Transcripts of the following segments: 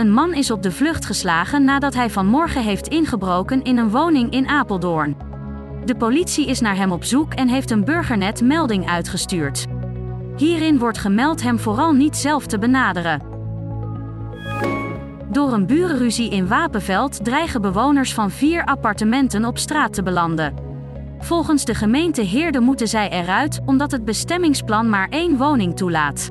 Een man is op de vlucht geslagen nadat hij vanmorgen heeft ingebroken in een woning in Apeldoorn. De politie is naar hem op zoek en heeft een burgernet melding uitgestuurd. Hierin wordt gemeld hem vooral niet zelf te benaderen. Door een burenruzie in Wapenveld dreigen bewoners van vier appartementen op straat te belanden. Volgens de gemeente Heerde moeten zij eruit omdat het bestemmingsplan maar één woning toelaat.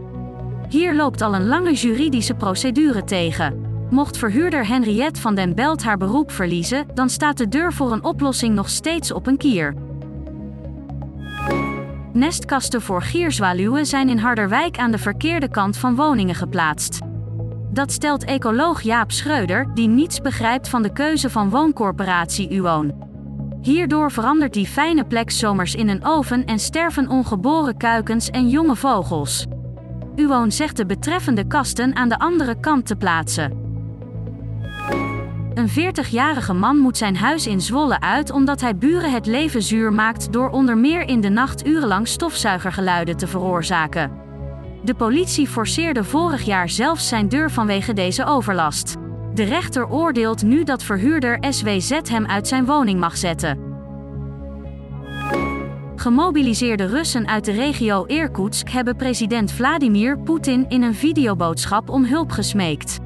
Hier loopt al een lange juridische procedure tegen. Mocht verhuurder Henriette van den Belt haar beroep verliezen, dan staat de deur voor een oplossing nog steeds op een kier. Nestkasten voor gierzwaluwen zijn in Harderwijk aan de verkeerde kant van woningen geplaatst. Dat stelt ecoloog Jaap Schreuder, die niets begrijpt van de keuze van wooncorporatie Uwoon. Hierdoor verandert die fijne plek zomers in een oven en sterven ongeboren kuikens en jonge vogels. Uwoon zegt de betreffende kasten aan de andere kant te plaatsen. Een 40-jarige man moet zijn huis in Zwolle uit omdat hij buren het leven zuur maakt door onder meer in de nacht urenlang stofzuigergeluiden te veroorzaken. De politie forceerde vorig jaar zelfs zijn deur vanwege deze overlast. De rechter oordeelt nu dat verhuurder SWZ hem uit zijn woning mag zetten. Gemobiliseerde Russen uit de regio Irkutsk hebben president Vladimir Poetin in een videoboodschap om hulp gesmeekt.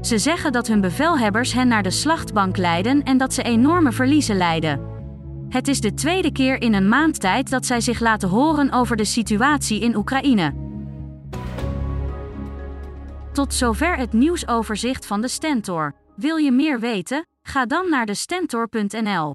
Ze zeggen dat hun bevelhebbers hen naar de slachtbank leiden en dat ze enorme verliezen lijden. Het is de tweede keer in een maand tijd dat zij zich laten horen over de situatie in Oekraïne. Tot zover het nieuwsoverzicht van de Stentor. Wil je meer weten? Ga dan naar de Stentor.nl.